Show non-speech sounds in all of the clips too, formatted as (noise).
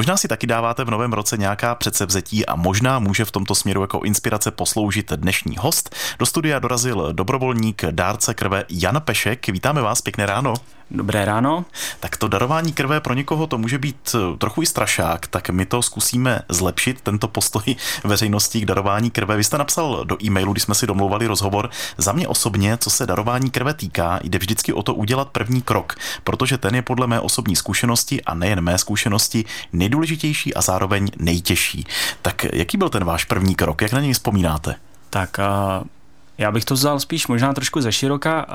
Možná si taky dáváte v novém roce nějaká předsevzetí a možná může v tomto směru jako inspirace posloužit dnešní host. Do studia dorazil dobrovolník dárce krve Jan Pešek. Vítáme vás, pěkné ráno. Dobré ráno. Tak to darování krve pro někoho to může být eh, trochu i strašák, tak my to zkusíme zlepšit, tento postoj veřejnosti k darování krve. Vy jste napsal do e-mailu, když jsme si domlouvali rozhovor. Za mě osobně, co se darování krve týká, jde vždycky o to udělat první krok, protože ten je podle mé osobní zkušenosti a nejen mé zkušenosti nejdůležitější a zároveň nejtěžší. Tak jaký byl ten váš první krok? Jak na něj vzpomínáte? Tak uh já bych to vzal spíš možná trošku ze široka.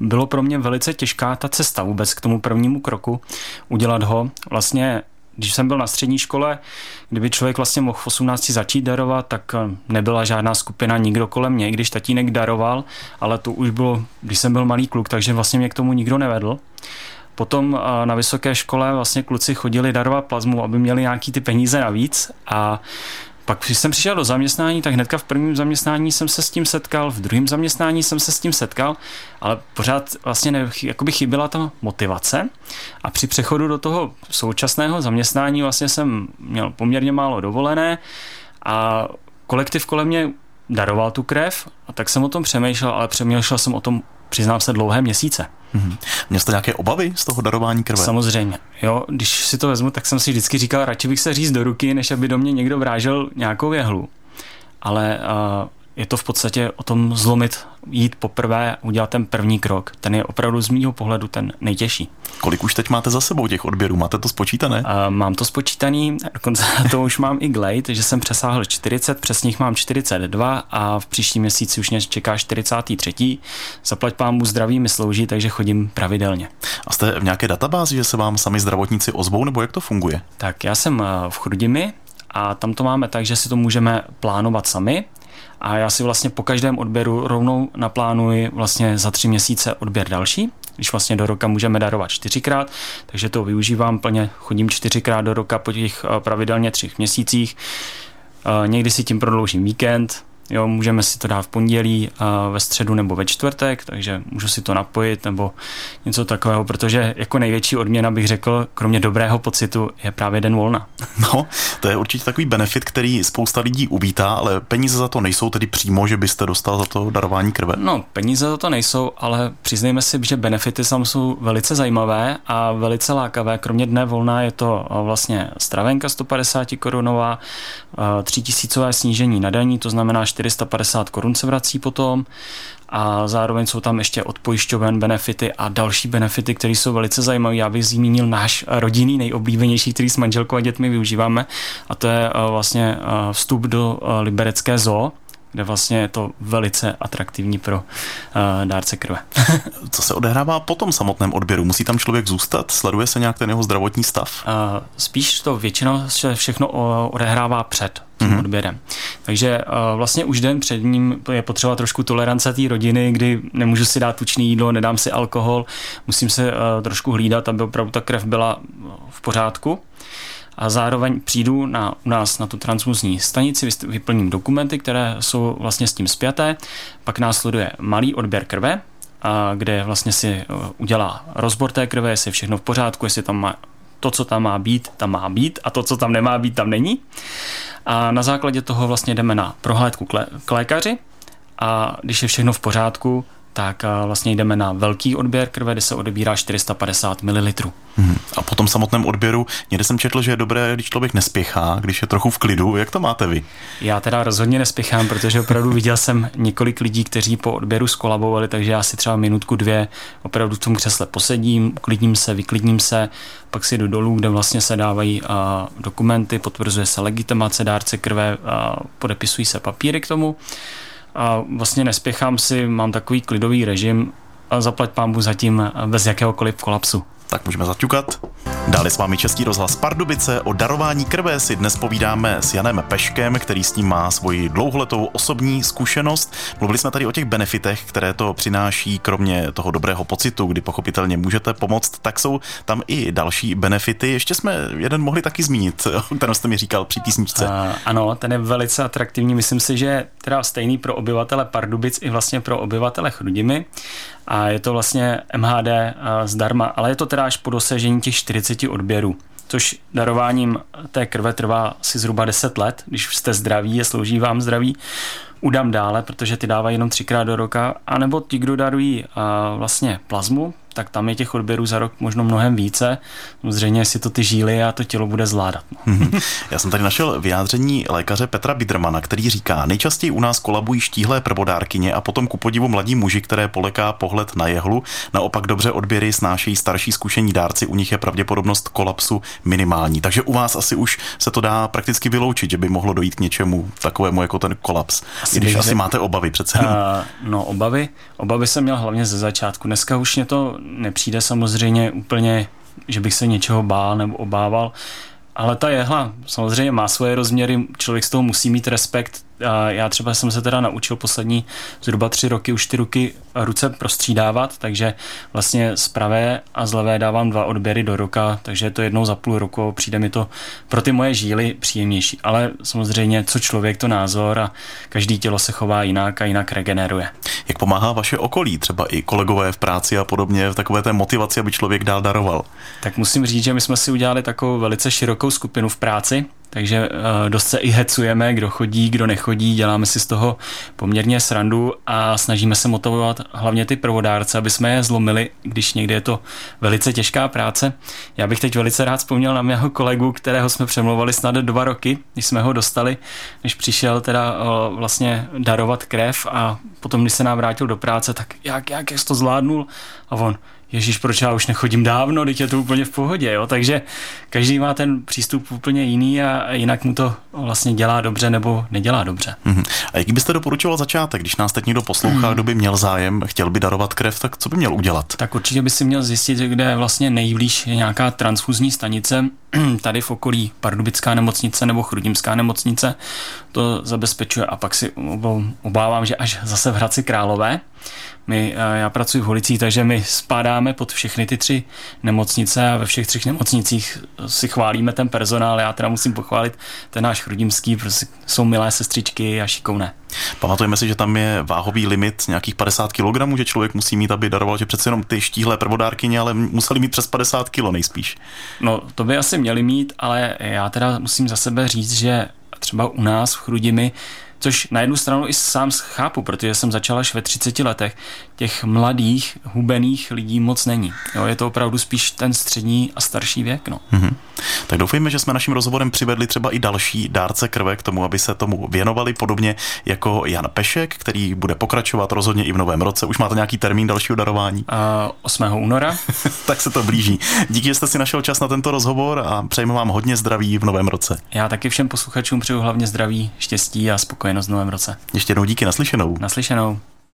Bylo pro mě velice těžká ta cesta vůbec k tomu prvnímu kroku, udělat ho. Vlastně když jsem byl na střední škole, kdyby člověk vlastně mohl v 18 začít darovat, tak nebyla žádná skupina, nikdo kolem mě, když tatínek daroval, ale to už bylo, když jsem byl malý kluk, takže vlastně mě k tomu nikdo nevedl. Potom na vysoké škole vlastně kluci chodili darovat plazmu, aby měli nějaký ty peníze navíc a pak, když jsem přišel do zaměstnání, tak hnedka v prvním zaměstnání jsem se s tím setkal, v druhém zaměstnání jsem se s tím setkal, ale pořád vlastně ne, jakoby chyběla ta motivace. A při přechodu do toho současného zaměstnání vlastně jsem měl poměrně málo dovolené a kolektiv kolem mě daroval tu krev a tak jsem o tom přemýšlel, ale přemýšlel jsem o tom přiznám se, dlouhé měsíce. Mm-hmm. Měl jste nějaké obavy z toho darování krve? Samozřejmě. Jo, když si to vezmu, tak jsem si vždycky říkal, radši bych se říct do ruky, než aby do mě někdo vrážel nějakou jehlu. Ale uh, je to v podstatě o tom zlomit, jít poprvé, udělat ten první krok. Ten je opravdu z mýho pohledu ten nejtěžší. Kolik už teď máte za sebou těch odběrů? Máte to spočítané? Uh, mám to spočítaný, dokonce (laughs) to už mám i glade, že jsem přesáhl 40, přes nich mám 42 a v příštím měsíci už mě čeká 43. Zaplať pámu zdraví mi slouží, takže chodím pravidelně. A jste v nějaké databázi, že se vám sami zdravotníci ozvou, nebo jak to funguje? Tak já jsem eh, v Chrudimi a tam to máme tak, že si to můžeme plánovat sami a já si vlastně po každém odběru rovnou naplánuji vlastně za tři měsíce odběr další, když vlastně do roka můžeme darovat čtyřikrát, takže to využívám plně, chodím čtyřikrát do roka po těch eh, pravidelně třech měsících. Eh, někdy si tím prodloužím víkend, Jo, můžeme si to dát v pondělí, ve středu nebo ve čtvrtek, takže můžu si to napojit nebo něco takového, protože jako největší odměna bych řekl, kromě dobrého pocitu, je právě den volna. (laughs) No, to je určitě takový benefit, který spousta lidí uvítá, ale peníze za to nejsou tedy přímo, že byste dostal za to darování krve. No, peníze za to nejsou, ale přiznejme si, že benefity sam jsou velice zajímavé a velice lákavé. Kromě dne volna je to vlastně stravenka 150 korunová, 3000 snížení na daní, to znamená 450 korun se vrací potom a zároveň jsou tam ještě od pojišťoven benefity a další benefity, které jsou velice zajímavé. Já bych zmínil náš rodinný nejoblíbenější, který s manželkou a dětmi využíváme a to je eh, vlastně eh, vstup do eh, liberecké zoo, kde vlastně je to velice atraktivní pro uh, dárce krve. (laughs) Co se odehrává po tom samotném odběru? Musí tam člověk zůstat? Sleduje se nějak ten jeho zdravotní stav? Uh, spíš to většinou se všechno odehrává před tím mm-hmm. odběrem. Takže uh, vlastně už den před ním je potřeba trošku tolerance té rodiny, kdy nemůžu si dát tučný jídlo, nedám si alkohol, musím se uh, trošku hlídat, aby opravdu ta krev byla v pořádku a zároveň přijdu na, u nás na tu transmuzní stanici, vyplním dokumenty, které jsou vlastně s tím spjaté, pak následuje malý odběr krve, a kde vlastně si udělá rozbor té krve, jestli je všechno v pořádku, jestli tam má to, co tam má být, tam má být a to, co tam nemá být, tam není. A na základě toho vlastně jdeme na prohlédku k lékaři. A když je všechno v pořádku, tak vlastně jdeme na velký odběr krve, kde se odebírá 450 ml. Hmm. A po tom samotném odběru, někde jsem četl, že je dobré, když člověk nespěchá, když je trochu v klidu. Jak to máte vy? Já teda rozhodně nespěchám, protože opravdu viděl jsem několik lidí, kteří po odběru skolabovali, takže já si třeba minutku, dvě opravdu v tom křesle posedím, uklidním se, vyklidním se, pak si jdu dolů, kde vlastně se dávají a, dokumenty, potvrzuje se legitimace dárce krve, a podepisují se papíry k tomu a vlastně nespěchám si, mám takový klidový režim a zaplať pámbu zatím bez jakéhokoliv kolapsu. Tak můžeme zaťukat. Dále s vámi Český rozhlas Pardubice. O darování krve si dnes povídáme s Janem Peškem, který s ním má svoji dlouholetou osobní zkušenost. Mluvili jsme tady o těch benefitech, které to přináší, kromě toho dobrého pocitu, kdy pochopitelně můžete pomoct, tak jsou tam i další benefity. Ještě jsme jeden mohli taky zmínit, (laughs) kterém jste mi říkal při písničce. Uh, ano, ten je velice atraktivní. Myslím si, že teda stejný pro obyvatele Pardubic i vlastně pro obyvatele Chrudimi. A je to vlastně MHD zdarma, ale je to teda až po dosažení těch 40 odběrů což darováním té krve trvá si zhruba 10 let, když jste zdraví a slouží vám zdraví, udám dále, protože ty dávají jenom třikrát do roka, anebo ti, kdo darují uh, vlastně plazmu, tak tam je těch odběrů za rok možno mnohem více. Zřejmě si to ty žíly a to tělo bude zvládat. No. Já jsem tady našel vyjádření lékaře Petra Bidermana, který říká, nejčastěji u nás kolabují štíhlé prvodárkyně a potom ku podivu mladí muži, které poleká pohled na jehlu. Naopak dobře odběry snášejí starší zkušení dárci, u nich je pravděpodobnost kolapsu minimální. Takže u vás asi už se to dá prakticky vyloučit, že by mohlo dojít k něčemu takovému jako ten kolaps. Asi I když asi máte obavy přece. Uh, no obavy, obavy jsem měl hlavně ze začátku. Dneska už mě to nepřijde samozřejmě úplně, že bych se něčeho bál nebo obával, ale ta jehla samozřejmě má svoje rozměry, člověk z toho musí mít respekt. Já třeba jsem se teda naučil poslední zhruba tři roky už ty ruky ruce prostřídávat, takže vlastně z pravé a z levé dávám dva odběry do roka, takže je to jednou za půl roku, přijde mi to pro ty moje žíly příjemnější. Ale samozřejmě, co člověk, to názor a každý tělo se chová jinak a jinak regeneruje. Jak pomáhá vaše okolí, třeba i kolegové v práci a podobně, v takové té motivaci, aby člověk dál daroval? Tak musím říct, že my jsme si udělali takovou velice širokou skupinu v práci, takže uh, dost se i hecujeme, kdo chodí, kdo nechodí, děláme si z toho poměrně srandu a snažíme se motivovat hlavně ty prvodárce, aby jsme je zlomili, když někdy je to velice těžká práce. Já bych teď velice rád vzpomněl na mého kolegu, kterého jsme přemlouvali snad dva roky, když jsme ho dostali, než přišel teda uh, vlastně darovat krev a potom, když se nám vrátil do práce, tak jak, jak jsi to zvládnul? A on, Ježíš, proč já už nechodím dávno, teď je to úplně v pohodě, jo? takže každý má ten přístup úplně jiný a jinak mu to vlastně dělá dobře nebo nedělá dobře. Mm-hmm. A jaký byste doporučoval začátek, když nás teď někdo poslouchá, mm. kdo by měl zájem, chtěl by darovat krev, tak co by měl udělat? Tak určitě by si měl zjistit, kde je vlastně nejblíž je nějaká transfuzní stanice, (clears throat) tady v okolí Pardubická nemocnice nebo Chrudimská nemocnice to zabezpečuje a pak si obávám, že až zase v Hradci Králové, my, eh, já pracuji v Holicích, takže my spádáme pod všechny ty tři nemocnice a ve všech třech nemocnicích si chválíme ten personál. Já teda musím pochválit ten náš chrudimský, protože jsou milé sestřičky a šikovné. Pamatujeme si, že tam je váhový limit nějakých 50 kg, že člověk musí mít, aby daroval, že přece jenom ty štíhlé prvodárkyně, ale museli mít přes 50 kg nejspíš. No, to by asi měli mít, ale já teda musím za sebe říct, že třeba u nás v Chrudimi což na jednu stranu i sám chápu, protože jsem začal až ve 30 letech. Těch mladých, hubených lidí moc není. Jo, je to opravdu spíš ten střední a starší věk. No. Mm-hmm. Tak doufejme, že jsme naším rozhovorem přivedli třeba i další dárce krve k tomu, aby se tomu věnovali, podobně jako Jan Pešek, který bude pokračovat rozhodně i v novém roce. Už máte nějaký termín dalšího darování? Uh, 8. února. (laughs) tak se to blíží. Díky, že jste si našel čas na tento rozhovor a přejeme vám hodně zdraví v novém roce. Já taky všem posluchačům přeju hlavně zdraví, štěstí a spokojenost v novém roce. Ještě jednou díky, naslyšenou. Naslyšenou.